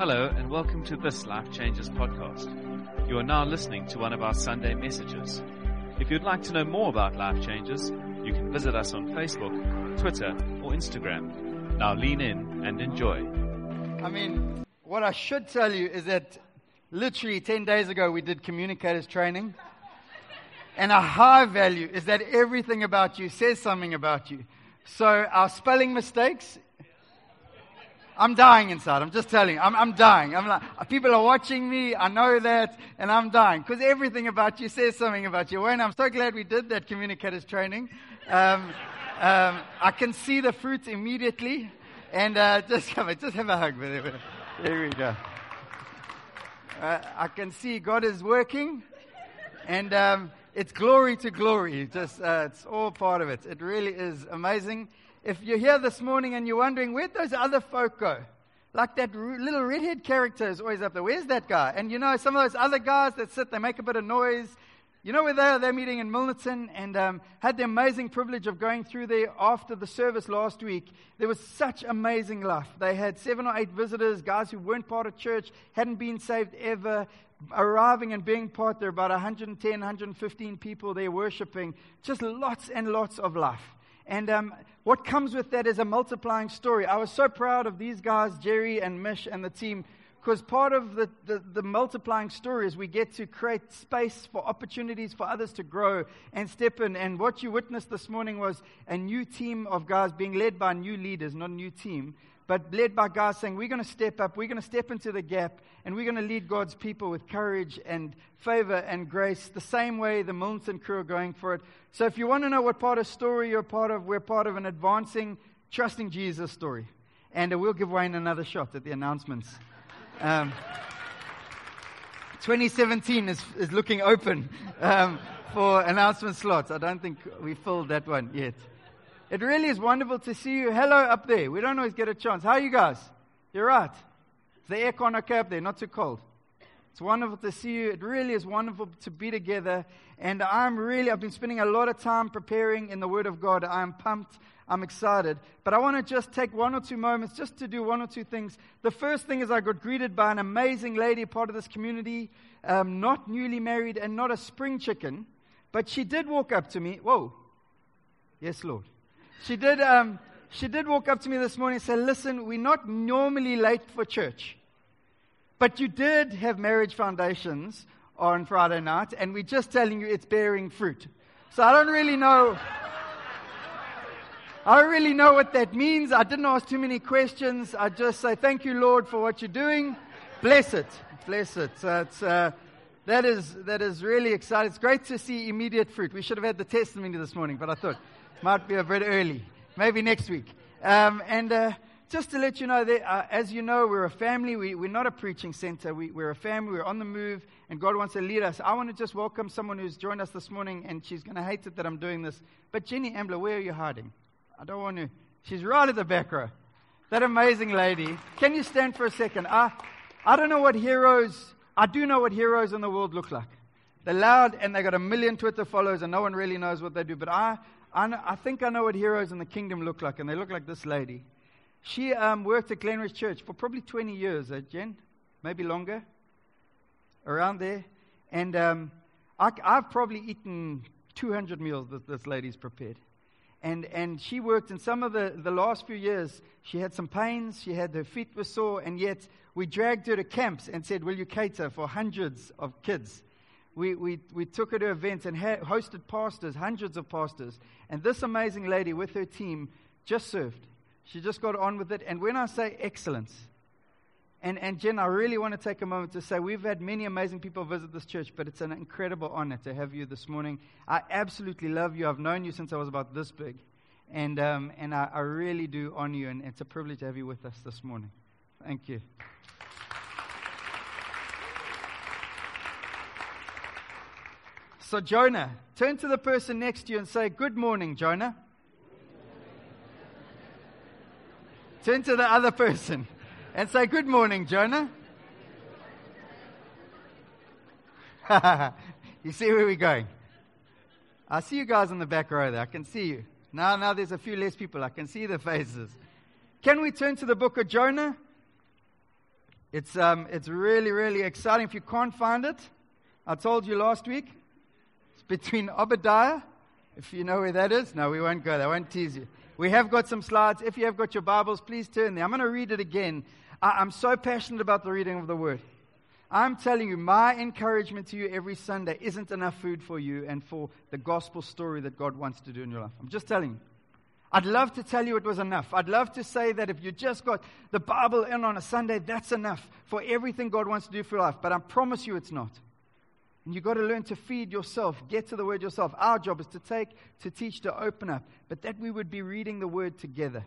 Hello, and welcome to this Life Changes podcast. You are now listening to one of our Sunday messages. If you'd like to know more about Life Changes, you can visit us on Facebook, Twitter, or Instagram. Now lean in and enjoy. I mean, what I should tell you is that literally 10 days ago we did communicators training. And a high value is that everything about you says something about you. So our spelling mistakes, I'm dying inside. I'm just telling you. I'm, I'm dying. I'm like, people are watching me. I know that. And I'm dying. Because everything about you says something about you. Wayne, I'm so glad we did that communicators training. Um, um, I can see the fruits immediately. And uh, just, have a, just have a hug with it. There we go. Uh, I can see God is working. And um, it's glory to glory. Just, uh, it's all part of it. It really is amazing. If you're here this morning and you're wondering, where'd those other folk go? Like that r- little redhead character is always up there. Where's that guy? And you know, some of those other guys that sit, they make a bit of noise. You know where they are? They're meeting in Milnerton and um, had the amazing privilege of going through there after the service last week. There was such amazing life. They had seven or eight visitors, guys who weren't part of church, hadn't been saved ever, arriving and being part. There are about 110, 115 people there worshiping. Just lots and lots of life. And um, what comes with that is a multiplying story. I was so proud of these guys, Jerry and Mish and the team, because part of the, the, the, multiplying story is we get to create space for opportunities for others to grow and step in. And what you witnessed this morning was a new team of guys being led by new leaders, not a new team, but led by God saying, We're going to step up, we're going to step into the gap, and we're going to lead God's people with courage and favor and grace, the same way the Milnerton crew are going for it. So if you want to know what part of story you're part of, we're part of an advancing, trusting Jesus story. And we'll give Wayne another shot at the announcements. Um, 2017 is, is looking open um, for announcement slots. I don't think we filled that one yet. It really is wonderful to see you. Hello up there. We don't always get a chance. How are you guys? You're right. Is the aircon okay up there? Not too cold. It's wonderful to see you. It really is wonderful to be together. And I'm really, I've been spending a lot of time preparing in the Word of God. I'm pumped. I'm excited. But I want to just take one or two moments just to do one or two things. The first thing is I got greeted by an amazing lady, part of this community, um, not newly married and not a spring chicken, but she did walk up to me. Whoa. Yes, Lord. She did, um, she did walk up to me this morning and say, Listen, we're not normally late for church, but you did have marriage foundations on Friday night, and we're just telling you it's bearing fruit. So I don't really know. I don't really know what that means. I didn't ask too many questions. I just say, Thank you, Lord, for what you're doing. Bless it. Bless it. So it's, uh, that, is, that is really exciting. It's great to see immediate fruit. We should have had the testimony this morning, but I thought might be a bit early. Maybe next week. Um, and uh, just to let you know, that, uh, as you know, we're a family. We, are not a preaching center. We, we're a family. We're on the move, and God wants to lead us. I want to just welcome someone who's joined us this morning, and she's going to hate it that I'm doing this. But Jenny Ambler, where are you hiding? I don't want to. She's right at the back row. That amazing lady. Can you stand for a second? I, I don't know what heroes, I do know what heroes in the world look like. They're loud and they got a million Twitter followers and no one really knows what they do. But I, I, know, I think I know what heroes in the kingdom look like, and they look like this lady. She um, worked at Glenridge Church for probably 20 years, uh, Jen? Maybe longer? Around there. And um, I, have probably eaten 200 meals that this lady's prepared. And, and she worked in some of the, the last few years. She had some pains, she had her feet were sore, and yet we dragged her to camps and said, Will you cater for hundreds of kids? We, we, we took her to events and ha- hosted pastors, hundreds of pastors. And this amazing lady with her team just served. She just got on with it. And when I say excellence, and, and Jen, I really want to take a moment to say we've had many amazing people visit this church, but it's an incredible honor to have you this morning. I absolutely love you. I've known you since I was about this big. And, um, and I, I really do honor you, and it's a privilege to have you with us this morning. Thank you. So, Jonah, turn to the person next to you and say, Good morning, Jonah. turn to the other person and say, Good morning, Jonah. you see where we're going? I see you guys in the back row there. I can see you. Now, now there's a few less people. I can see the faces. Can we turn to the book of Jonah? It's, um, it's really, really exciting. If you can't find it, I told you last week, between Obadiah, if you know where that is. No, we won't go there. I won't tease you. We have got some slides. If you have got your Bibles, please turn there. I'm going to read it again. I, I'm so passionate about the reading of the Word. I'm telling you, my encouragement to you every Sunday isn't enough food for you and for the gospel story that God wants to do in your life. I'm just telling you. I'd love to tell you it was enough. I'd love to say that if you just got the Bible in on a Sunday, that's enough for everything God wants to do for your life. But I promise you it's not. And you've got to learn to feed yourself, get to the Word yourself. Our job is to take, to teach, to open up, but that we would be reading the Word together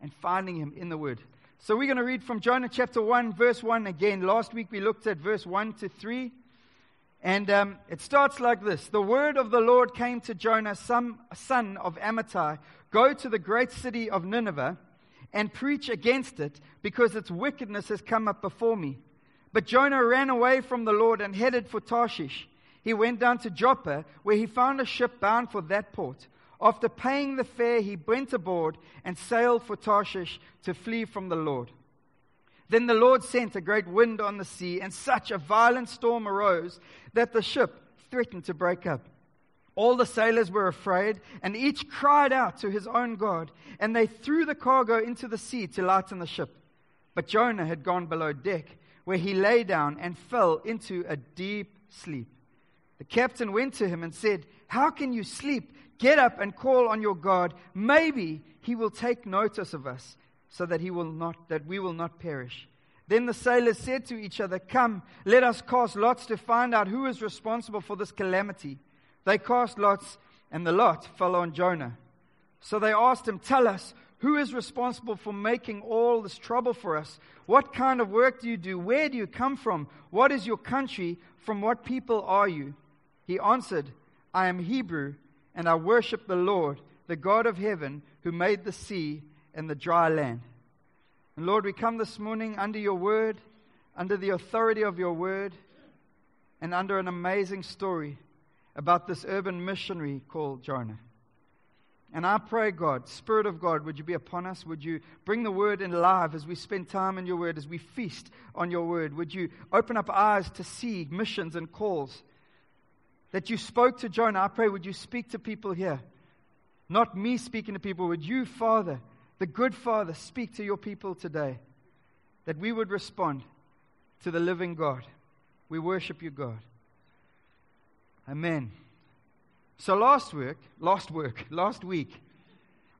and finding Him in the Word. So we're going to read from Jonah chapter 1, verse 1 again. Last week we looked at verse 1 to 3. And um, it starts like this The word of the Lord came to Jonah, son of Amittai Go to the great city of Nineveh and preach against it, because its wickedness has come up before me. But Jonah ran away from the Lord and headed for Tarshish. He went down to Joppa, where he found a ship bound for that port. After paying the fare, he went aboard and sailed for Tarshish to flee from the Lord. Then the Lord sent a great wind on the sea, and such a violent storm arose that the ship threatened to break up. All the sailors were afraid, and each cried out to his own God, and they threw the cargo into the sea to lighten the ship. But Jonah had gone below deck, where he lay down and fell into a deep sleep. The captain went to him and said, How can you sleep? Get up and call on your God. Maybe he will take notice of us so that he will not that we will not perish. Then the sailors said to each other, Come, let us cast lots to find out who is responsible for this calamity. They cast lots, and the lot fell on Jonah. So they asked him, Tell us, who is responsible for making all this trouble for us? What kind of work do you do? Where do you come from? What is your country? From what people are you? He answered, I am Hebrew and I worship the Lord, the God of heaven, who made the sea and the dry land. And Lord, we come this morning under your word, under the authority of your word, and under an amazing story about this urban missionary called Jonah. And I pray, God, Spirit of God, would you be upon us? Would you bring the word in life as we spend time in your word, as we feast on your word? Would you open up eyes to see missions and calls? that you spoke to Jonah, I pray, would you speak to people here? Not me speaking to people, would you, Father, the good Father, speak to your people today? That we would respond to the living God. We worship you, God. Amen. So last week, last work, last week,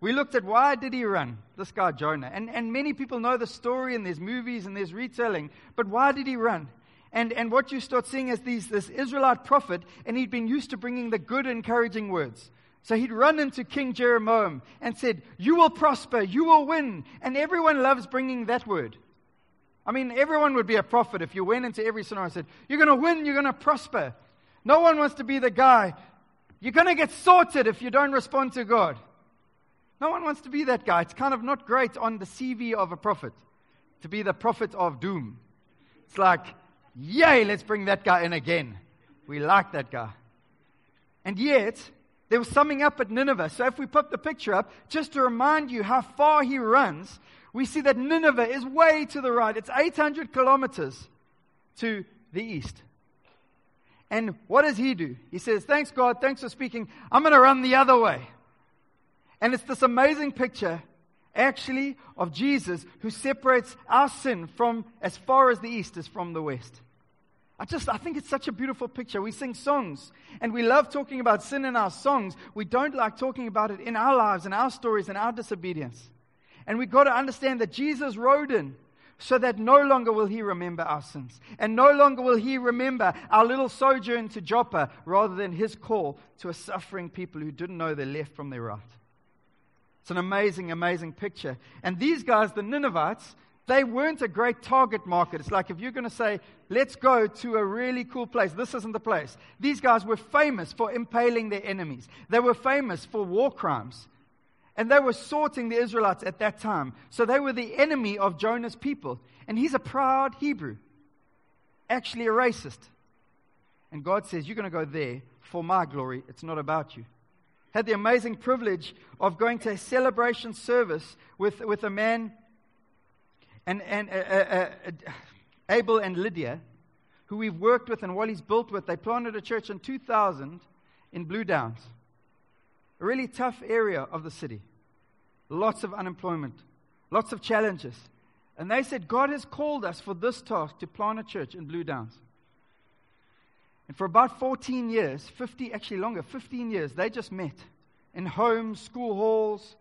we looked at why did he run, this guy Jonah. And, and many people know the story and there's movies and there's retelling, but why did he run? And, and what you start seeing is these, this Israelite prophet, and he'd been used to bringing the good, encouraging words. So he'd run into King Jeroboam and said, You will prosper, you will win. And everyone loves bringing that word. I mean, everyone would be a prophet if you went into every scenario and said, You're going to win, you're going to prosper. No one wants to be the guy, You're going to get sorted if you don't respond to God. No one wants to be that guy. It's kind of not great on the CV of a prophet to be the prophet of doom. It's like, Yay, let's bring that guy in again. We like that guy. And yet, there was something up at Nineveh. So if we put the picture up, just to remind you how far he runs, we see that Nineveh is way to the right. It's 800 kilometers to the east. And what does he do? He says, Thanks, God. Thanks for speaking. I'm going to run the other way. And it's this amazing picture actually of Jesus who separates our sin from as far as the east is from the west. I just, I think it's such a beautiful picture. We sing songs and we love talking about sin in our songs. We don't like talking about it in our lives and our stories and our disobedience. And we've got to understand that Jesus rode in so that no longer will he remember our sins. And no longer will he remember our little sojourn to Joppa rather than his call to a suffering people who didn't know their left from their right. It's an amazing, amazing picture. And these guys, the Ninevites, they weren't a great target market. It's like if you're going to say, let's go to a really cool place, this isn't the place. These guys were famous for impaling their enemies, they were famous for war crimes. And they were sorting the Israelites at that time. So they were the enemy of Jonah's people. And he's a proud Hebrew, actually a racist. And God says, You're going to go there for my glory. It's not about you had the amazing privilege of going to a celebration service with, with a man. And, and uh, uh, uh, Abel and Lydia, who we've worked with and Wally's built with, they planted a church in 2000 in Blue Downs. A really tough area of the city. Lots of unemployment, lots of challenges. And they said, God has called us for this task to plant a church in Blue Downs. And for about 14 years, 50, actually longer, 15 years, they just met in homes, school halls,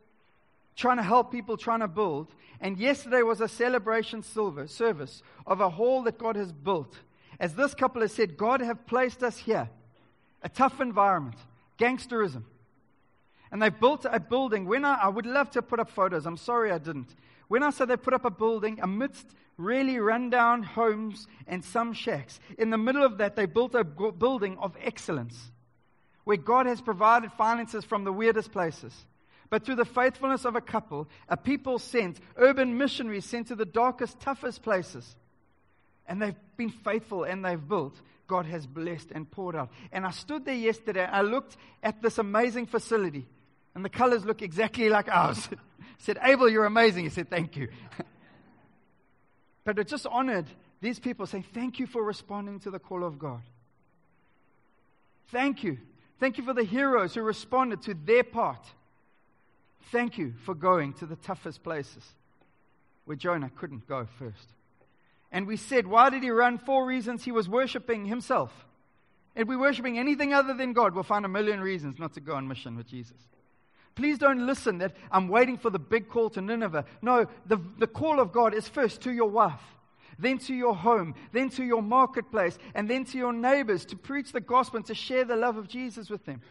trying to help people, trying to build. And yesterday was a celebration silver, service of a hall that God has built. As this couple has said, God have placed us here. A tough environment, gangsterism. And they built a building. When I, I would love to put up photos, I'm sorry I didn't. When I say they put up a building amidst really rundown homes and some shacks, in the middle of that, they built a building of excellence where God has provided finances from the weirdest places. But through the faithfulness of a couple, a people sent, urban missionaries sent to the darkest, toughest places. And they've been faithful and they've built. God has blessed and poured out. And I stood there yesterday. I looked at this amazing facility, and the colors look exactly like ours. I said, Abel, you're amazing. He said, Thank you. but it just honored these people saying, Thank you for responding to the call of God. Thank you. Thank you for the heroes who responded to their part. Thank you for going to the toughest places where Jonah couldn't go first. And we said, why did he run? Four reasons. He was worshiping himself. If we're worshiping anything other than God, we'll find a million reasons not to go on mission with Jesus. Please don't listen that I'm waiting for the big call to Nineveh. No, the, the call of God is first to your wife, then to your home, then to your marketplace, and then to your neighbors to preach the gospel and to share the love of Jesus with them.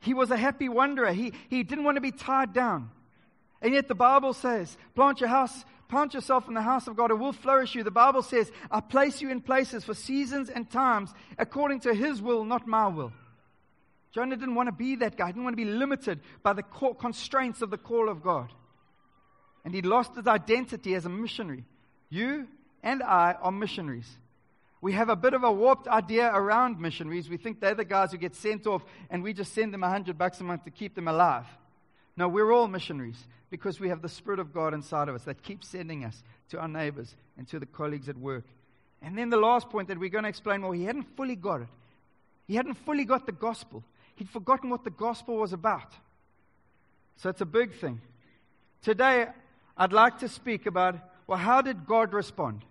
He was a happy wanderer. He, he didn't want to be tied down. And yet the Bible says, plant your house, plant yourself in the house of God, it will flourish you. The Bible says, I place you in places for seasons and times according to his will, not my will. Jonah didn't want to be that guy. He didn't want to be limited by the constraints of the call of God. And he lost his identity as a missionary. You and I are missionaries. We have a bit of a warped idea around missionaries. We think they're the guys who get sent off and we just send them a hundred bucks a month to keep them alive. No, we're all missionaries because we have the Spirit of God inside of us that keeps sending us to our neighbors and to the colleagues at work. And then the last point that we're going to explain more, he hadn't fully got it. He hadn't fully got the gospel. He'd forgotten what the gospel was about. So it's a big thing. Today, I'd like to speak about well, how did God respond?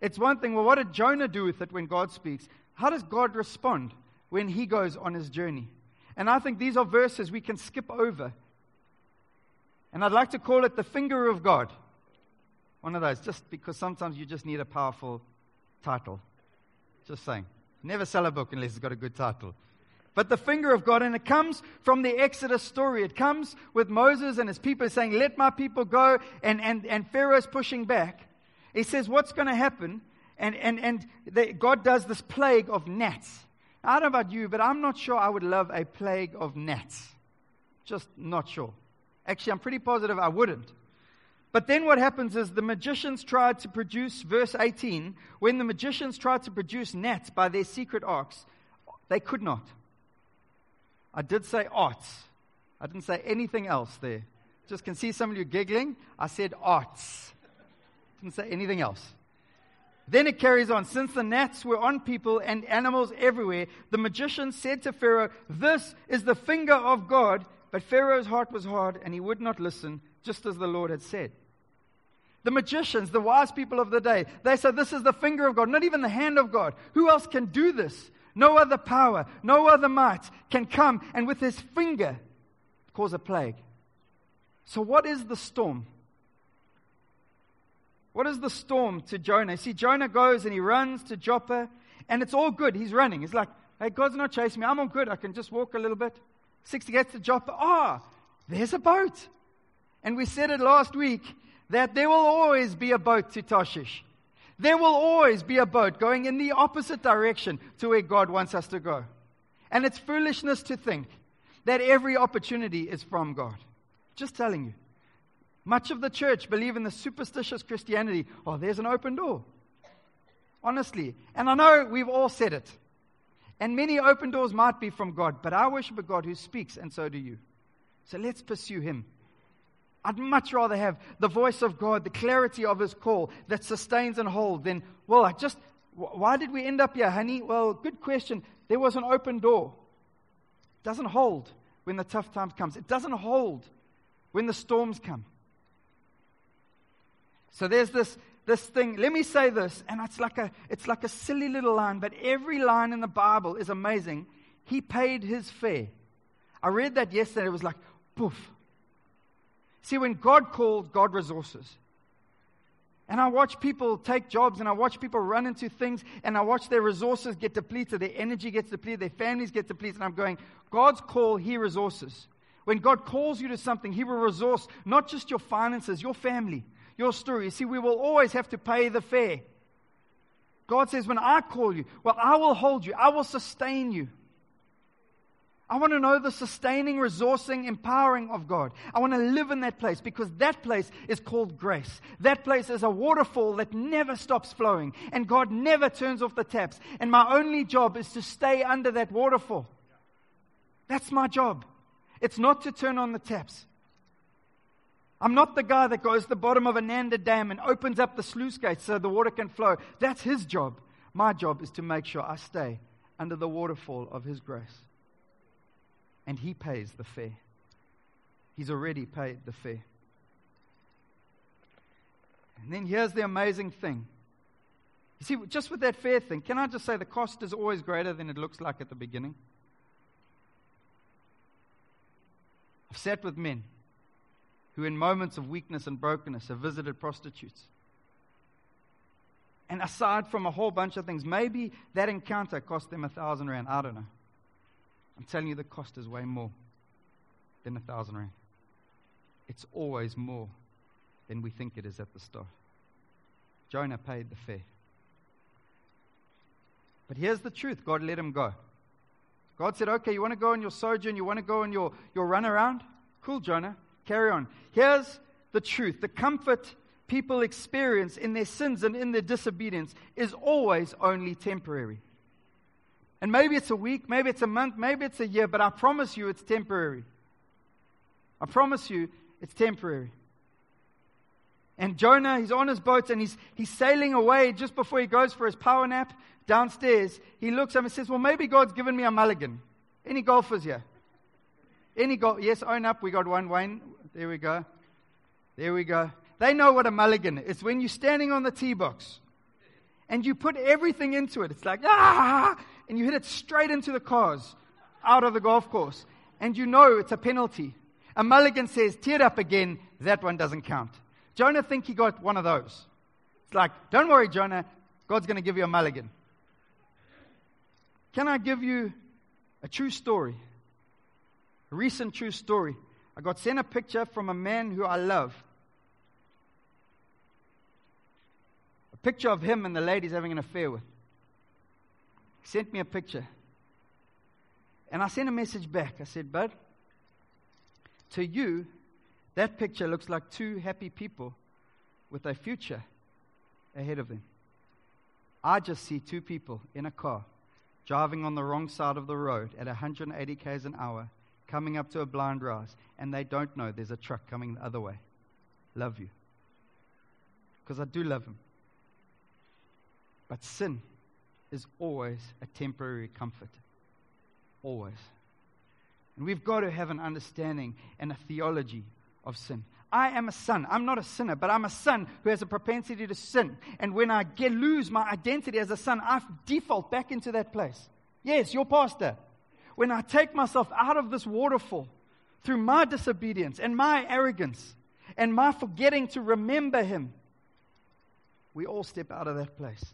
It's one thing, well, what did Jonah do with it when God speaks? How does God respond when he goes on his journey? And I think these are verses we can skip over and I'd like to call it the finger of God. One of those, just because sometimes you just need a powerful title. Just saying. Never sell a book unless it's got a good title. But the finger of God, and it comes from the Exodus story. It comes with Moses and his people saying, Let my people go, and, and, and Pharaoh's pushing back. He says, What's going to happen? And, and, and the, God does this plague of gnats. I don't know about you, but I'm not sure I would love a plague of gnats. Just not sure. Actually, I'm pretty positive I wouldn't. But then what happens is the magicians tried to produce, verse 18, when the magicians tried to produce gnats by their secret arts, they could not. I did say arts. I didn't say anything else there. Just can see some of you giggling. I said arts. Didn't say anything else. Then it carries on. Since the gnats were on people and animals everywhere, the magician said to Pharaoh, This is the finger of God but Pharaoh's heart was hard, and he would not listen, just as the Lord had said. The magicians, the wise people of the day, they said, This is the finger of God, not even the hand of God. Who else can do this? No other power, no other might can come and with his finger cause a plague. So, what is the storm? What is the storm to Jonah? See, Jonah goes and he runs to Joppa, and it's all good. He's running. He's like, Hey, God's not chasing me. I'm all good. I can just walk a little bit. 60 gets to Joppa. Ah, oh, there's a boat. And we said it last week that there will always be a boat to Tarshish. There will always be a boat going in the opposite direction to where God wants us to go. And it's foolishness to think that every opportunity is from God. Just telling you. Much of the church believe in the superstitious Christianity. Oh, there's an open door. Honestly. And I know we've all said it. And many open doors might be from God, but I worship a God who speaks, and so do you. So let's pursue Him. I'd much rather have the voice of God, the clarity of His call that sustains and holds than, well, I just, why did we end up here, honey? Well, good question. There was an open door. It doesn't hold when the tough times comes. It doesn't hold when the storms come. So there's this, this thing. Let me say this, and it's like, a, it's like a silly little line, but every line in the Bible is amazing. He paid his fare. I read that yesterday. It was like, poof. See, when God calls, God resources. And I watch people take jobs and I watch people run into things and I watch their resources get depleted, their energy gets depleted, their families get depleted. And I'm going, God's call, He resources. When God calls you to something, He will resource not just your finances, your family, your story. You see, we will always have to pay the fare. God says, when I call you, well, I will hold you, I will sustain you. I want to know the sustaining, resourcing, empowering of God. I want to live in that place because that place is called grace. That place is a waterfall that never stops flowing and God never turns off the taps. And my only job is to stay under that waterfall. That's my job. It's not to turn on the taps. I'm not the guy that goes to the bottom of a Nanda Dam and opens up the sluice gates so the water can flow. That's his job. My job is to make sure I stay under the waterfall of his grace and he pays the fare. He's already paid the fare. And then here's the amazing thing. You see, just with that fare thing, can I just say the cost is always greater than it looks like at the beginning? I've sat with men who, in moments of weakness and brokenness, have visited prostitutes. And aside from a whole bunch of things, maybe that encounter cost them a thousand rand. I don't know. I'm telling you, the cost is way more than a thousand rand. It's always more than we think it is at the start. Jonah paid the fare. But here's the truth God let him go. God said, Okay, you want to go on your sojourn? You want to go on your, your run around? Cool, Jonah. Carry on. Here's the truth the comfort people experience in their sins and in their disobedience is always only temporary. And maybe it's a week, maybe it's a month, maybe it's a year, but I promise you it's temporary. I promise you it's temporary. And Jonah, he's on his boat and he's, he's sailing away just before he goes for his power nap downstairs. He looks up and says, Well, maybe God's given me a mulligan. Any golfers here? Any golf? Yes, own up. We got one, Wayne. There we go. There we go. They know what a mulligan is. It's when you're standing on the tee box and you put everything into it. It's like, ah, and you hit it straight into the cars out of the golf course. And you know it's a penalty. A mulligan says, tee it up again. That one doesn't count. Jonah think he got one of those. It's like, don't worry, Jonah. God's going to give you a mulligan. Can I give you a true story? A recent true story. I got sent a picture from a man who I love. A picture of him and the ladies having an affair with. Sent me a picture. And I sent a message back. I said, Bud, to you, that picture looks like two happy people with a future ahead of them. I just see two people in a car driving on the wrong side of the road at 180 k's an hour, coming up to a blind rise, and they don't know there's a truck coming the other way. Love you. Because I do love him. But sin is always a temporary comfort. Always. And we've got to have an understanding and a theology of sin. I am a son. I'm not a sinner, but I'm a son who has a propensity to sin. And when I get, lose my identity as a son, I default back into that place. Yes, your pastor. When I take myself out of this waterfall through my disobedience and my arrogance and my forgetting to remember him, we all step out of that place.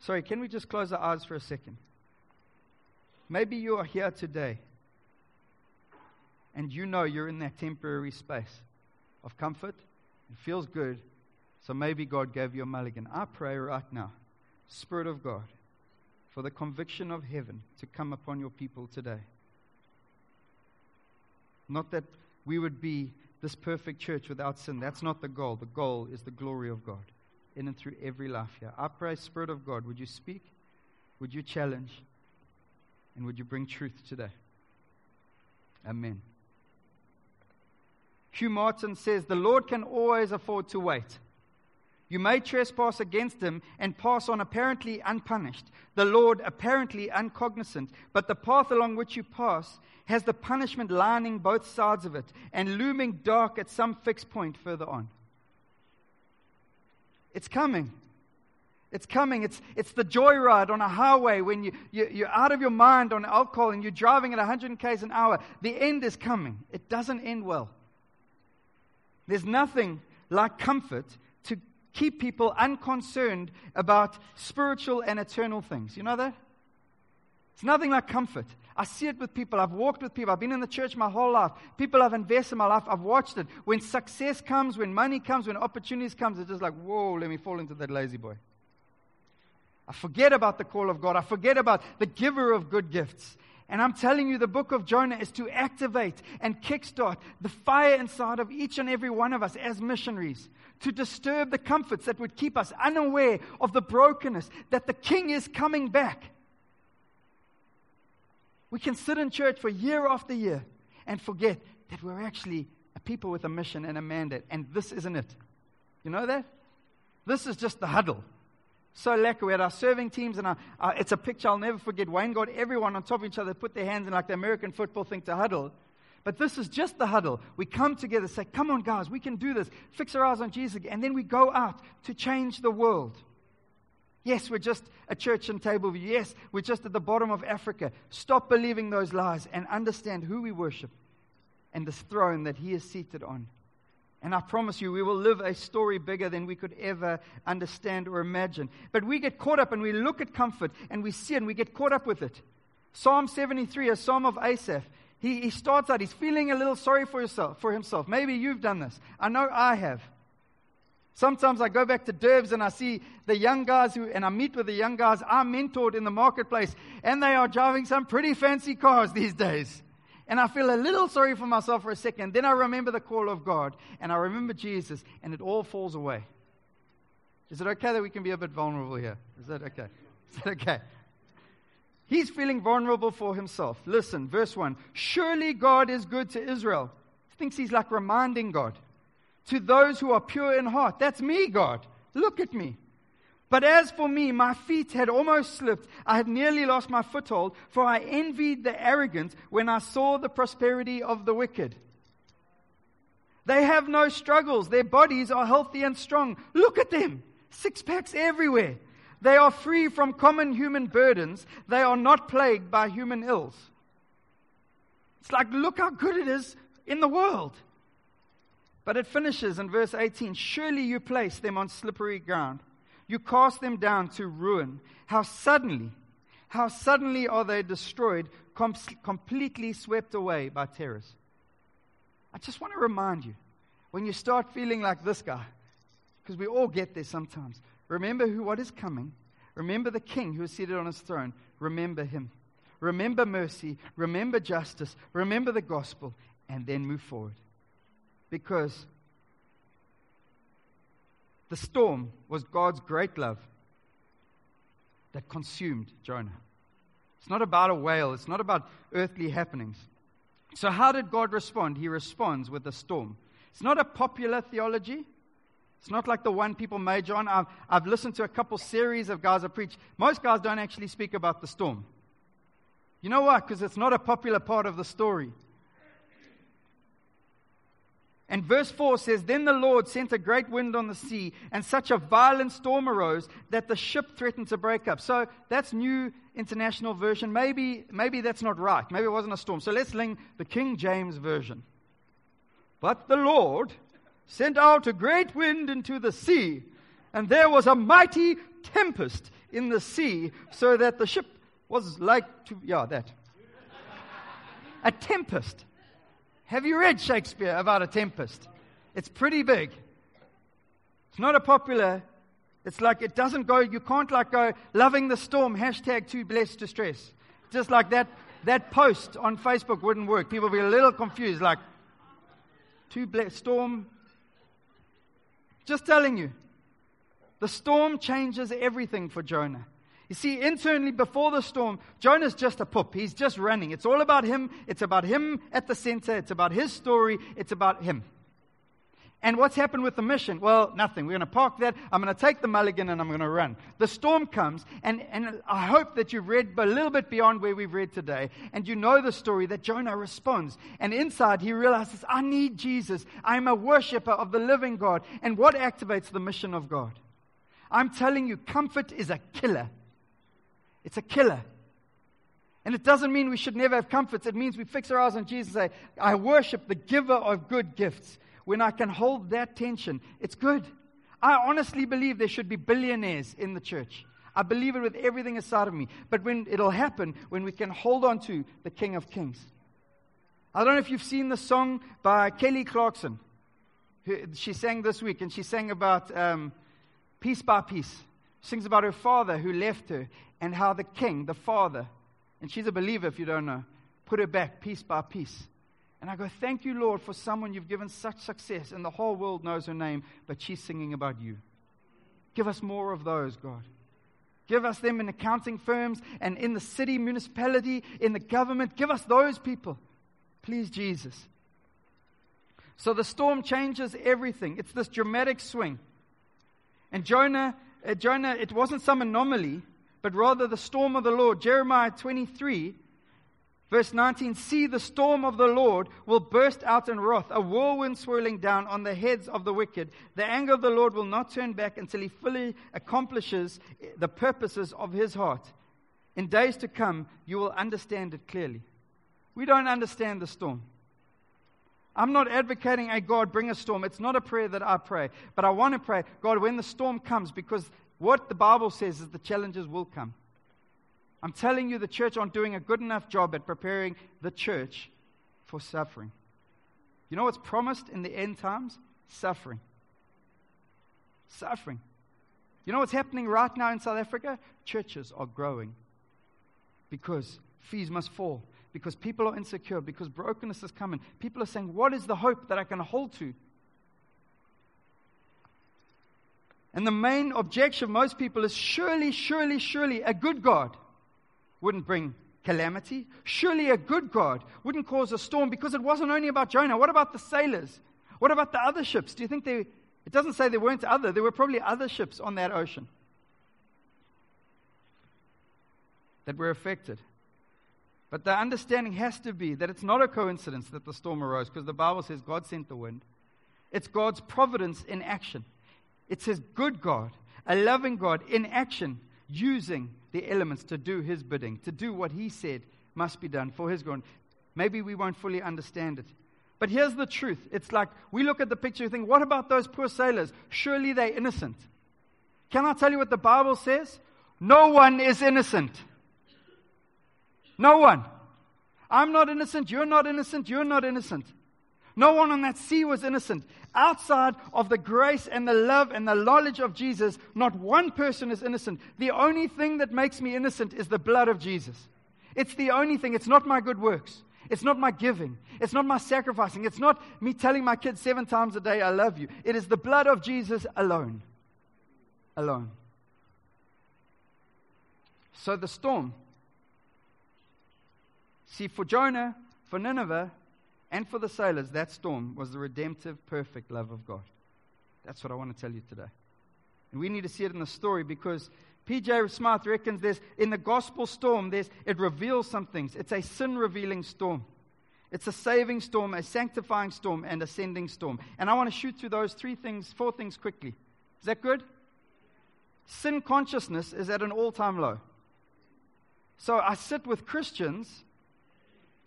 Sorry, can we just close our eyes for a second? Maybe you are here today and you know you're in that temporary space of comfort. It feels good. So maybe God gave you a mulligan. I pray right now, Spirit of God, for the conviction of heaven to come upon your people today. Not that we would be this perfect church without sin. That's not the goal. The goal is the glory of God in and through every life here. I pray, Spirit of God, would you speak? Would you challenge? And would you bring truth today? Amen. Hugh Martin says, The Lord can always afford to wait. You may trespass against him and pass on apparently unpunished, the Lord apparently uncognizant, but the path along which you pass has the punishment lining both sides of it and looming dark at some fixed point further on. It's coming. It's coming. It's, it's the joyride on a highway when you, you, you're out of your mind on alcohol and you're driving at 100 k's an hour. The end is coming. It doesn't end well. There's nothing like comfort to keep people unconcerned about spiritual and eternal things. You know that? It's nothing like comfort. I see it with people. I've walked with people. I've been in the church my whole life. People I've invested in my life. I've watched it. When success comes, when money comes, when opportunities comes, it's just like, whoa, let me fall into that lazy boy. I forget about the call of God. I forget about the giver of good gifts. And I'm telling you, the book of Jonah is to activate and kickstart the fire inside of each and every one of us as missionaries, to disturb the comforts that would keep us unaware of the brokenness, that the king is coming back. We can sit in church for year after year and forget that we're actually a people with a mission and a mandate, and this isn't it. You know that? This is just the huddle. So lekker. We had our serving teams, and our, our, it's a picture I'll never forget. Wayne got everyone on top of each other, put their hands in like the American football thing to huddle. But this is just the huddle. We come together, say, Come on, guys, we can do this. Fix our eyes on Jesus. And then we go out to change the world. Yes, we're just a church in Tableview. Yes, we're just at the bottom of Africa. Stop believing those lies and understand who we worship and this throne that He is seated on. And I promise you, we will live a story bigger than we could ever understand or imagine. But we get caught up and we look at comfort and we see and we get caught up with it. Psalm 73, a psalm of Asaph. He, he starts out, he's feeling a little sorry for, yourself, for himself. Maybe you've done this. I know I have. Sometimes I go back to Derbs and I see the young guys who, and I meet with the young guys I mentored in the marketplace, and they are driving some pretty fancy cars these days. And I feel a little sorry for myself for a second. Then I remember the call of God, and I remember Jesus, and it all falls away. Is it okay that we can be a bit vulnerable here? Is that okay? Is that okay? He's feeling vulnerable for himself. Listen, verse 1 Surely God is good to Israel. He thinks he's like reminding God to those who are pure in heart. That's me, God. Look at me. But as for me, my feet had almost slipped. I had nearly lost my foothold, for I envied the arrogant when I saw the prosperity of the wicked. They have no struggles. Their bodies are healthy and strong. Look at them. Six packs everywhere. They are free from common human burdens. They are not plagued by human ills. It's like, look how good it is in the world. But it finishes in verse 18 Surely you place them on slippery ground. You cast them down to ruin. How suddenly, how suddenly are they destroyed, com- completely swept away by terrors. I just want to remind you when you start feeling like this guy, because we all get there sometimes, remember who what is coming. Remember the king who is seated on his throne. Remember him. Remember mercy. Remember justice. Remember the gospel. And then move forward because the storm was God's great love that consumed Jonah. It's not about a whale, it's not about earthly happenings. So, how did God respond? He responds with a storm. It's not a popular theology. It's not like the one people major on. I've, I've listened to a couple series of guys that preach. Most guys don't actually speak about the storm. You know what? Because it's not a popular part of the story. And verse 4 says, Then the Lord sent a great wind on the sea, and such a violent storm arose that the ship threatened to break up. So that's New International Version. Maybe, maybe that's not right. Maybe it wasn't a storm. So let's link the King James Version. But the Lord sent out a great wind into the sea, and there was a mighty tempest in the sea, so that the ship was like to, yeah, that. a tempest. Have you read Shakespeare about a tempest? It's pretty big. It's not a popular. It's like it doesn't go. You can't like go loving the storm. Hashtag too blessed to stress. Just like that. That post on Facebook wouldn't work. People would be a little confused. Like too blessed storm. Just telling you, the storm changes everything for Jonah. You see, internally before the storm, Jonah's just a pup. He's just running. It's all about him. It's about him at the center. It's about his story. It's about him. And what's happened with the mission? Well, nothing. We're going to park that. I'm going to take the mulligan and I'm going to run. The storm comes, and, and I hope that you've read a little bit beyond where we've read today, and you know the story that Jonah responds. And inside, he realizes, I need Jesus. I'm a worshiper of the living God. And what activates the mission of God? I'm telling you, comfort is a killer. It's a killer. And it doesn't mean we should never have comforts. It means we fix our eyes on Jesus and say, I worship the giver of good gifts when I can hold that tension, it's good. I honestly believe there should be billionaires in the church. I believe it with everything inside of me. But when it'll happen when we can hold on to the King of Kings. I don't know if you've seen the song by Kelly Clarkson. She sang this week, and she sang about um, piece by piece. Sings about her father who left her, and how the king, the father, and she's a believer if you don't know, put her back piece by piece. And I go, Thank you, Lord, for someone you've given such success, and the whole world knows her name, but she's singing about you. Give us more of those, God. Give us them in accounting firms and in the city, municipality, in the government. Give us those people. Please, Jesus. So the storm changes everything. It's this dramatic swing. And Jonah, uh, Jonah, it wasn't some anomaly, but rather the storm of the Lord. Jeremiah 23 Verse 19 See, the storm of the Lord will burst out in wrath, a whirlwind swirling down on the heads of the wicked. The anger of the Lord will not turn back until he fully accomplishes the purposes of his heart. In days to come, you will understand it clearly. We don't understand the storm. I'm not advocating, hey, God, bring a storm. It's not a prayer that I pray. But I want to pray, God, when the storm comes, because what the Bible says is the challenges will come. I'm telling you, the church aren't doing a good enough job at preparing the church for suffering. You know what's promised in the end times? Suffering. Suffering. You know what's happening right now in South Africa? Churches are growing because fees must fall, because people are insecure, because brokenness is coming. People are saying, What is the hope that I can hold to? And the main objection of most people is surely, surely, surely a good God wouldn't bring calamity. Surely a good God wouldn't cause a storm because it wasn't only about Jonah. What about the sailors? What about the other ships? Do you think they, it doesn't say there weren't other, there were probably other ships on that ocean that were affected. But the understanding has to be that it's not a coincidence that the storm arose because the Bible says God sent the wind. It's God's providence in action. It's His good God, a loving God in action, using the elements to do his bidding, to do what he said must be done for his glory. Maybe we won't fully understand it. But here's the truth. It's like we look at the picture and think, what about those poor sailors? Surely they're innocent. Can I tell you what the Bible says? No one is innocent. No one. I'm not innocent. You're not innocent. You're not innocent. No one on that sea was innocent. Outside of the grace and the love and the knowledge of Jesus, not one person is innocent. The only thing that makes me innocent is the blood of Jesus. It's the only thing. It's not my good works. It's not my giving. It's not my sacrificing. It's not me telling my kids seven times a day, I love you. It is the blood of Jesus alone. Alone. So the storm. See, for Jonah, for Nineveh, and for the sailors, that storm was the redemptive, perfect love of God. That's what I want to tell you today. And we need to see it in the story because P.J. Smith reckons there's, in the gospel storm, there's, it reveals some things. It's a sin revealing storm. It's a saving storm, a sanctifying storm, and a sending storm. And I want to shoot through those three things, four things quickly. Is that good? Sin consciousness is at an all time low. So I sit with Christians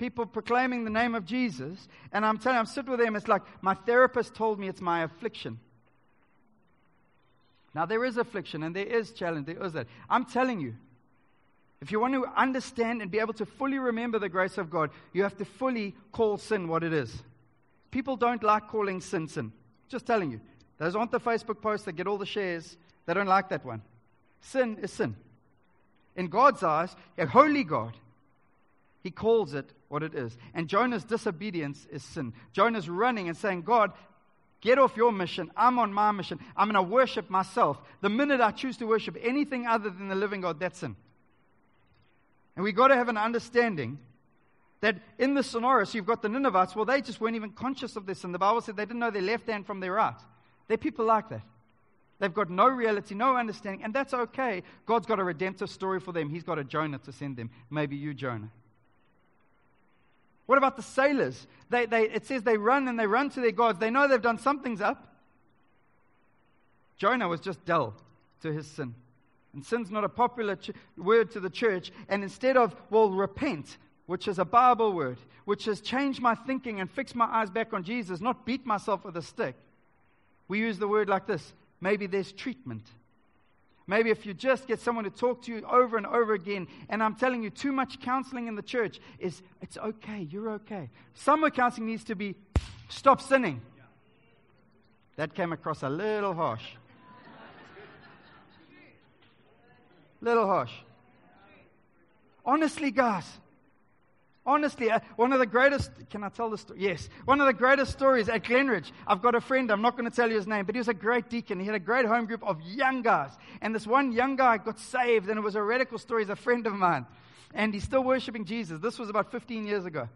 people proclaiming the name of Jesus, and I'm telling I'm sitting with them, it's like my therapist told me it's my affliction. Now, there is affliction and there is challenge, there is that. I'm telling you, if you want to understand and be able to fully remember the grace of God, you have to fully call sin what it is. People don't like calling sin sin. Just telling you. Those aren't the Facebook posts that get all the shares. They don't like that one. Sin is sin. In God's eyes, a holy God, He calls it what it is. And Jonah's disobedience is sin. Jonah's running and saying, God, get off your mission. I'm on my mission. I'm going to worship myself. The minute I choose to worship anything other than the living God, that's sin. And we've got to have an understanding that in the scenario, so you've got the Ninevites, well, they just weren't even conscious of this. And the Bible said they didn't know their left hand from their right. They're people like that. They've got no reality, no understanding, and that's okay. God's got a redemptive story for them. He's got a Jonah to send them. Maybe you, Jonah. What about the sailors? They, they, it says they run and they run to their gods. They know they've done something's up. Jonah was just dull to his sin. And sin's not a popular ch- word to the church. And instead of, well, repent, which is a Bible word, which has changed my thinking and fixed my eyes back on Jesus, not beat myself with a stick, we use the word like this maybe there's treatment. Maybe if you just get someone to talk to you over and over again, and I'm telling you, too much counseling in the church is it's okay, you're okay. Some counseling needs to be stop sinning. That came across a little harsh. Little harsh. Honestly, guys, Honestly, uh, one of the greatest, can I tell the story? Yes. One of the greatest stories at Glenridge. I've got a friend, I'm not going to tell you his name, but he was a great deacon. He had a great home group of young guys. And this one young guy got saved, and it was a radical story. He's a friend of mine. And he's still worshiping Jesus. This was about 15 years ago.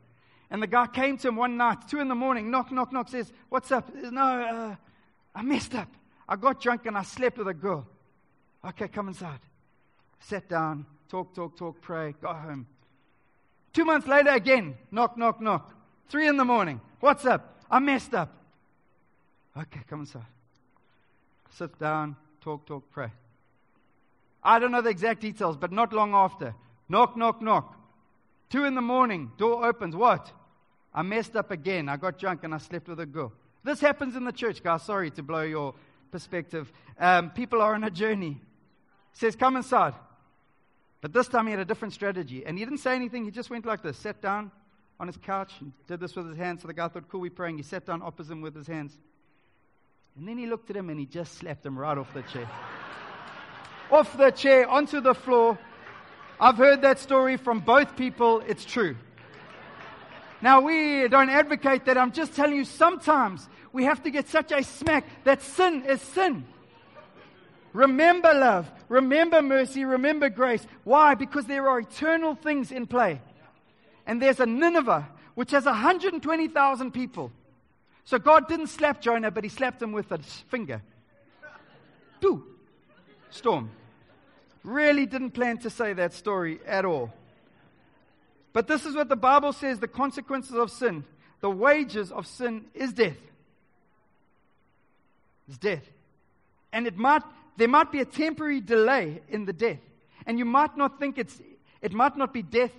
And the guy came to him one night, two in the morning, knock, knock, knock, says, What's up? Says, no, uh, I messed up. I got drunk and I slept with a girl. Okay, come inside. Sat down, talk, talk, talk, pray, go home. Two months later, again, knock, knock, knock. Three in the morning. What's up? I messed up. Okay, come inside. Sit down, talk, talk, pray. I don't know the exact details, but not long after. Knock, knock, knock. Two in the morning, door opens. What? I messed up again. I got drunk and I slept with a girl. This happens in the church, guys. Sorry to blow your perspective. Um, people are on a journey. says, Come inside. But this time he had a different strategy. And he didn't say anything. He just went like this sat down on his couch and did this with his hands. So the guy thought, cool, we're praying. He sat down opposite him with his hands. And then he looked at him and he just slapped him right off the chair. off the chair, onto the floor. I've heard that story from both people. It's true. Now, we don't advocate that. I'm just telling you, sometimes we have to get such a smack that sin is sin. Remember love. Remember mercy. Remember grace. Why? Because there are eternal things in play. And there's a Nineveh which has 120,000 people. So God didn't slap Jonah, but he slapped him with a finger. Do. Storm. Really didn't plan to say that story at all. But this is what the Bible says the consequences of sin. The wages of sin is death. It's death. And it might there might be a temporary delay in the death. And you might not think it's, it might not be death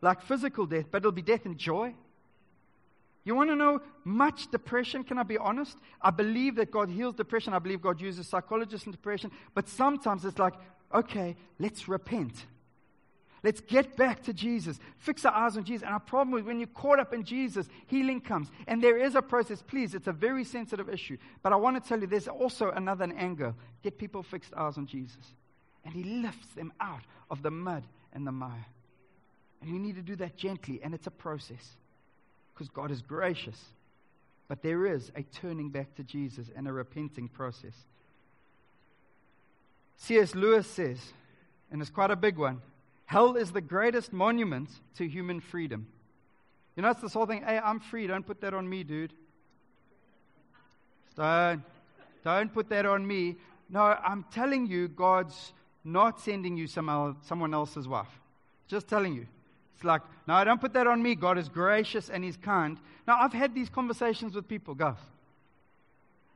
like physical death, but it'll be death in joy. You want to know much depression? Can I be honest? I believe that God heals depression. I believe God uses psychologists in depression. But sometimes it's like, okay, let's repent. Let's get back to Jesus. Fix our eyes on Jesus. And our problem is when you're caught up in Jesus, healing comes. And there is a process. Please, it's a very sensitive issue. But I want to tell you there's also another angle. Get people fixed eyes on Jesus. And he lifts them out of the mud and the mire. And we need to do that gently. And it's a process. Because God is gracious. But there is a turning back to Jesus and a repenting process. C.S. Lewis says, and it's quite a big one Hell is the greatest monument to human freedom. You know, it's this whole thing hey, I'm free. Don't put that on me, dude. Don't. Don't put that on me. No, I'm telling you, God's not sending you some, someone else's wife. Just telling you. It's like, no, don't put that on me. God is gracious and He's kind. Now, I've had these conversations with people, guys.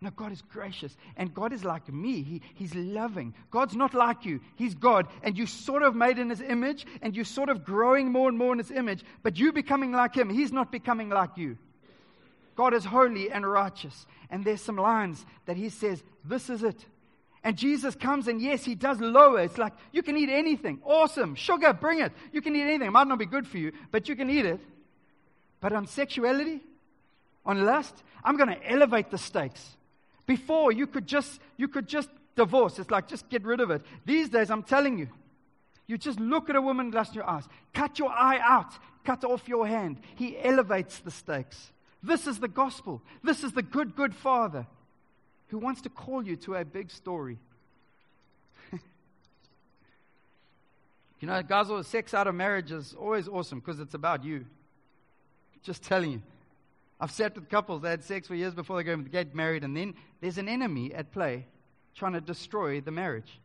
No, God is gracious. And God is like me. He, he's loving. God's not like you. He's God. And you sort of made in His image, and you're sort of growing more and more in His image, but you becoming like Him. He's not becoming like you. God is holy and righteous. And there's some lines that He says, This is it. And Jesus comes, and yes, He does lower. It's like, you can eat anything. Awesome. Sugar, bring it. You can eat anything. It might not be good for you, but you can eat it. But on sexuality, on lust, I'm going to elevate the stakes. Before, you could just, you could just divorce. It's like, just get rid of it. These days, I'm telling you, you just look at a woman, glass in your eyes. Cut your eye out. Cut off your hand. He elevates the stakes. This is the gospel. This is the good, good Father who wants to call you to a big story. you know, guys, sex out of marriage is always awesome because it's about you. Just telling you. I've sat with couples that had sex for years before they get married, and then there's an enemy at play trying to destroy the marriage.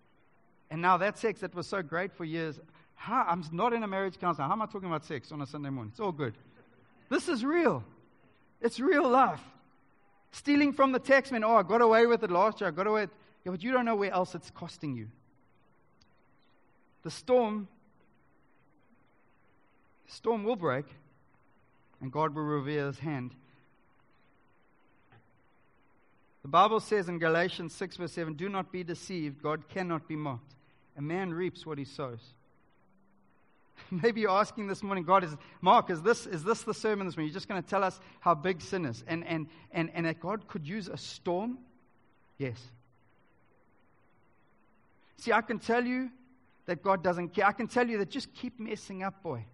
And now that sex that was so great for years, how, I'm not in a marriage counselor. How am I talking about sex on a Sunday morning? It's all good. This is real. It's real life. Stealing from the taxman. Oh, I got away with it last year. I got away. Yeah, but you don't know where else it's costing you. The storm, storm will break, and God will reveal His hand. The Bible says in Galatians 6, verse 7 Do not be deceived. God cannot be mocked. A man reaps what he sows. Maybe you're asking this morning, God, is Mark, is this, is this the sermon this morning? You're just going to tell us how big sin is and, and, and, and that God could use a storm? Yes. See, I can tell you that God doesn't care. I can tell you that just keep messing up, boy.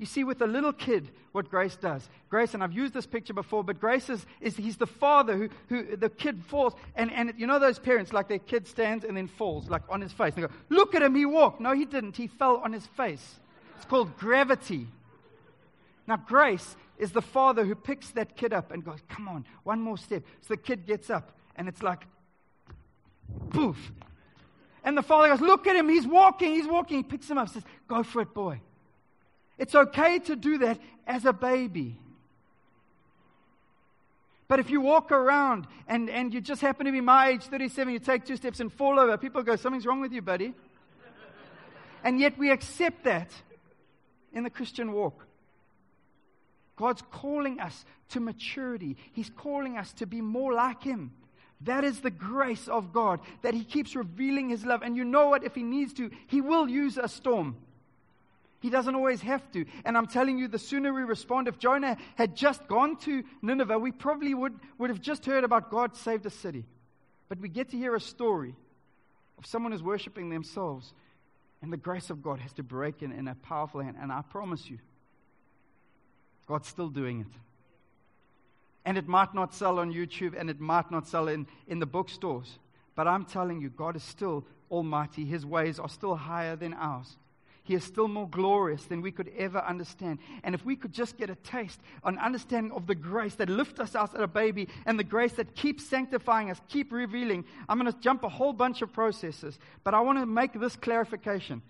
You see, with a little kid, what Grace does. Grace, and I've used this picture before, but Grace is, is he's the father who, who the kid falls. And, and you know those parents, like their kid stands and then falls, like on his face. They go, Look at him, he walked. No, he didn't. He fell on his face. It's called gravity. Now, Grace is the father who picks that kid up and goes, Come on, one more step. So the kid gets up, and it's like, poof. And the father goes, Look at him, he's walking, he's walking. He picks him up, says, Go for it, boy. It's okay to do that as a baby. But if you walk around and, and you just happen to be my age, 37, you take two steps and fall over, people go, Something's wrong with you, buddy. and yet we accept that in the Christian walk. God's calling us to maturity, He's calling us to be more like Him. That is the grace of God, that He keeps revealing His love. And you know what? If He needs to, He will use a storm. He doesn't always have to. And I'm telling you, the sooner we respond, if Jonah had just gone to Nineveh, we probably would, would have just heard about God saved a city. But we get to hear a story of someone who's worshiping themselves. And the grace of God has to break in in a powerful hand. And I promise you, God's still doing it. And it might not sell on YouTube and it might not sell in, in the bookstores. But I'm telling you, God is still almighty. His ways are still higher than ours. He is still more glorious than we could ever understand. And if we could just get a taste, an understanding of the grace that lifts us out as a baby and the grace that keeps sanctifying us, keep revealing, I'm going to jump a whole bunch of processes. But I want to make this clarification.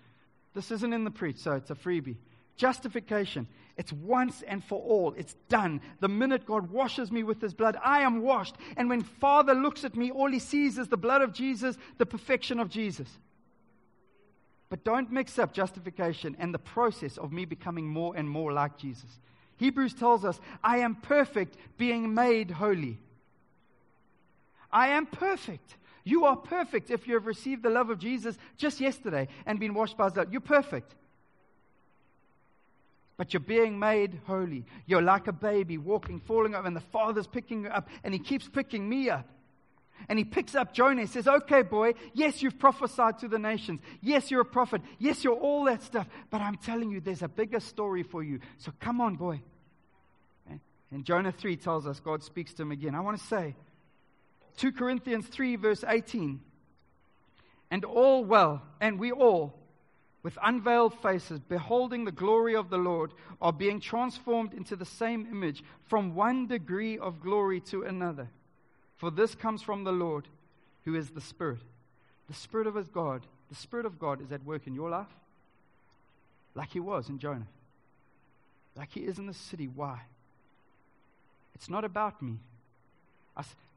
This isn't in the preach, so it's a freebie. Justification. It's once and for all. It's done. The minute God washes me with his blood, I am washed. And when Father looks at me, all he sees is the blood of Jesus, the perfection of Jesus. But don't mix up justification and the process of me becoming more and more like Jesus. Hebrews tells us, I am perfect, being made holy. I am perfect. You are perfect if you have received the love of Jesus just yesterday and been washed by his blood. You're perfect. But you're being made holy. You're like a baby walking, falling over, and the Father's picking you up, and He keeps picking me up. And he picks up Jonah and says, Okay, boy, yes, you've prophesied to the nations. Yes, you're a prophet. Yes, you're all that stuff. But I'm telling you, there's a bigger story for you. So come on, boy. Eh? And Jonah 3 tells us God speaks to him again. I want to say 2 Corinthians 3, verse 18. And all well, and we all, with unveiled faces, beholding the glory of the Lord, are being transformed into the same image from one degree of glory to another. For this comes from the Lord, who is the Spirit. The Spirit of His God, the Spirit of God is at work in your life, like He was in Jonah, like He is in the city. Why? It's not about me.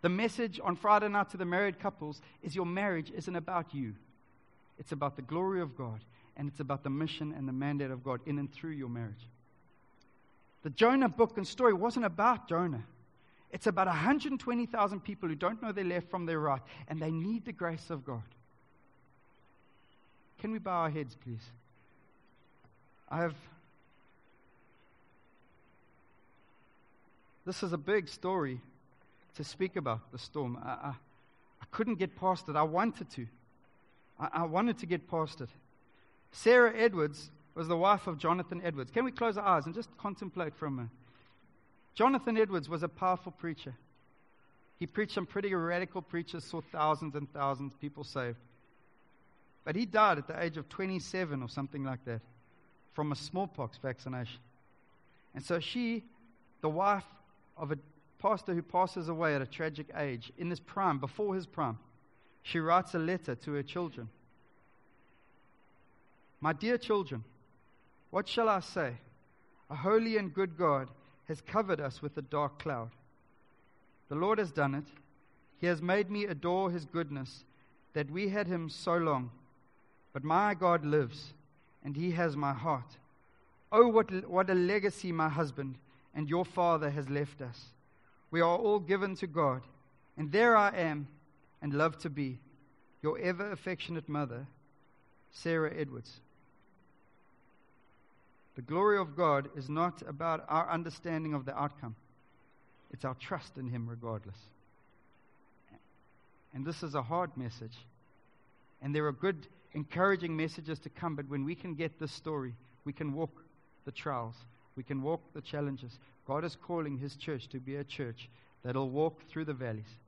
the message on Friday night to the married couples is your marriage isn't about you. It's about the glory of God, and it's about the mission and the mandate of God in and through your marriage. The Jonah book and story wasn't about Jonah. It's about 120,000 people who don't know their left from their right, and they need the grace of God. Can we bow our heads, please? I have. This is a big story to speak about the storm. I, I, I couldn't get past it. I wanted to. I, I wanted to get past it. Sarah Edwards was the wife of Jonathan Edwards. Can we close our eyes and just contemplate for a minute? Jonathan Edwards was a powerful preacher. He preached some pretty radical preachers, saw thousands and thousands of people saved. But he died at the age of 27 or something like that from a smallpox vaccination. And so she the wife of a pastor who passes away at a tragic age, in his prime, before his prime, she writes a letter to her children. My dear children, what shall I say? A holy and good God has covered us with a dark cloud. The Lord has done it. He has made me adore his goodness, that we had him so long. But my God lives, and he has my heart. Oh, what, what a legacy my husband and your father has left us. We are all given to God, and there I am, and love to be your ever affectionate mother, Sarah Edwards. The glory of God is not about our understanding of the outcome, it's our trust in Him regardless. And this is a hard message. And there are good, encouraging messages to come, but when we can get this story, we can walk the trials, we can walk the challenges. God is calling His church to be a church that'll walk through the valleys,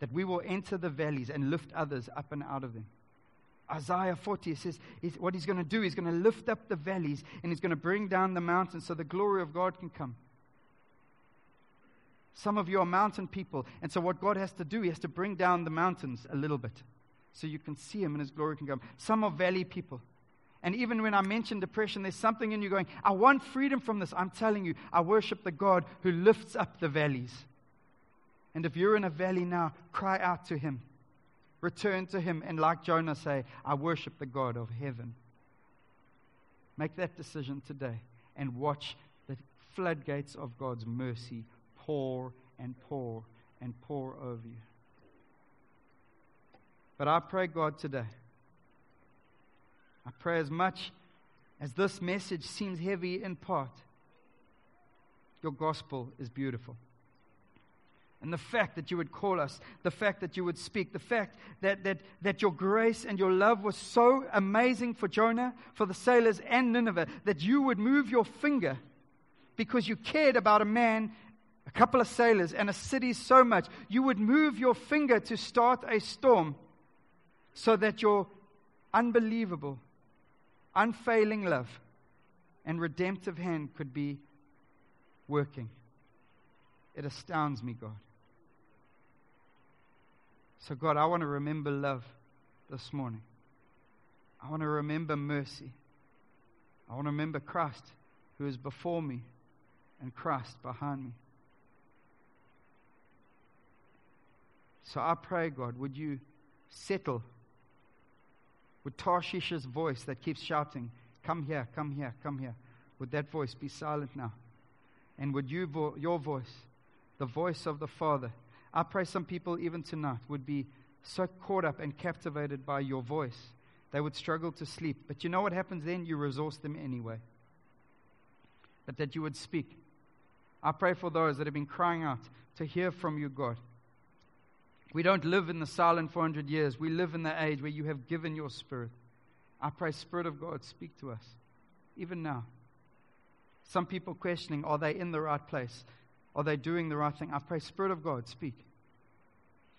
that we will enter the valleys and lift others up and out of them. Isaiah 40 says he's, what he's going to do, he's going to lift up the valleys and he's going to bring down the mountains so the glory of God can come. Some of you are mountain people, and so what God has to do, he has to bring down the mountains a little bit so you can see him and his glory can come. Some are valley people. And even when I mention depression, there's something in you going, I want freedom from this. I'm telling you, I worship the God who lifts up the valleys. And if you're in a valley now, cry out to him. Return to Him and, like Jonah, say, I worship the God of heaven. Make that decision today and watch the floodgates of God's mercy pour and pour and pour over you. But I pray, God, today, I pray as much as this message seems heavy in part, your gospel is beautiful. And the fact that you would call us, the fact that you would speak, the fact that, that, that your grace and your love was so amazing for Jonah, for the sailors, and Nineveh, that you would move your finger because you cared about a man, a couple of sailors, and a city so much. You would move your finger to start a storm so that your unbelievable, unfailing love and redemptive hand could be working. It astounds me, God. So, God, I want to remember love this morning. I want to remember mercy. I want to remember Christ who is before me and Christ behind me. So I pray, God, would you settle with Tarshish's voice that keeps shouting, Come here, come here, come here. Would that voice be silent now? And would you, vo- your voice, the voice of the Father, I pray some people, even tonight, would be so caught up and captivated by your voice, they would struggle to sleep. But you know what happens then? You resource them anyway. But that you would speak. I pray for those that have been crying out to hear from you, God. We don't live in the silent 400 years. We live in the age where you have given your spirit. I pray, Spirit of God, speak to us, even now. Some people questioning, are they in the right place? Are they doing the right thing? I pray, Spirit of God, speak.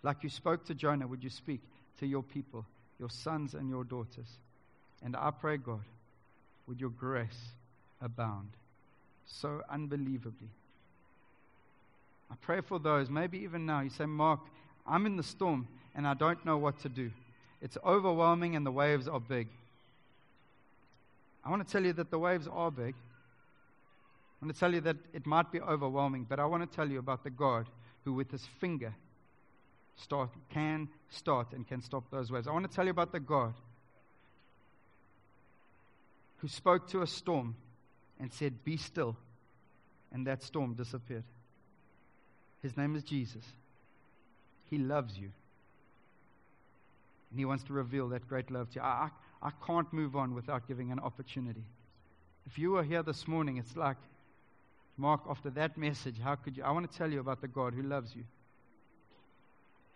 Like you spoke to Jonah, would you speak to your people, your sons and your daughters? And I pray, God, would your grace abound so unbelievably. I pray for those, maybe even now, you say, Mark, I'm in the storm and I don't know what to do. It's overwhelming and the waves are big. I want to tell you that the waves are big. I want to tell you that it might be overwhelming, but I want to tell you about the God who, with his finger, start, can start and can stop those waves. I want to tell you about the God who spoke to a storm and said, Be still. And that storm disappeared. His name is Jesus. He loves you. And He wants to reveal that great love to you. I, I, I can't move on without giving an opportunity. If you are here this morning, it's like, Mark, after that message, how could you? I want to tell you about the God who loves you.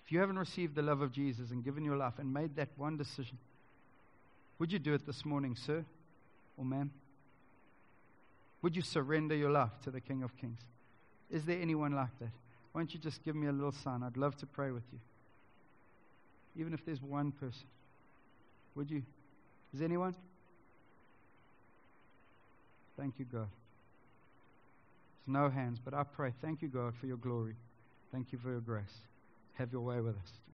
If you haven't received the love of Jesus and given your life and made that one decision, would you do it this morning, sir or ma'am? Would you surrender your life to the King of Kings? Is there anyone like that? Why don't you just give me a little sign? I'd love to pray with you. Even if there's one person. Would you? Is anyone? Thank you, God. There's no hands. But I pray, thank you, God, for your glory. Thank you for your grace. Have your way with us.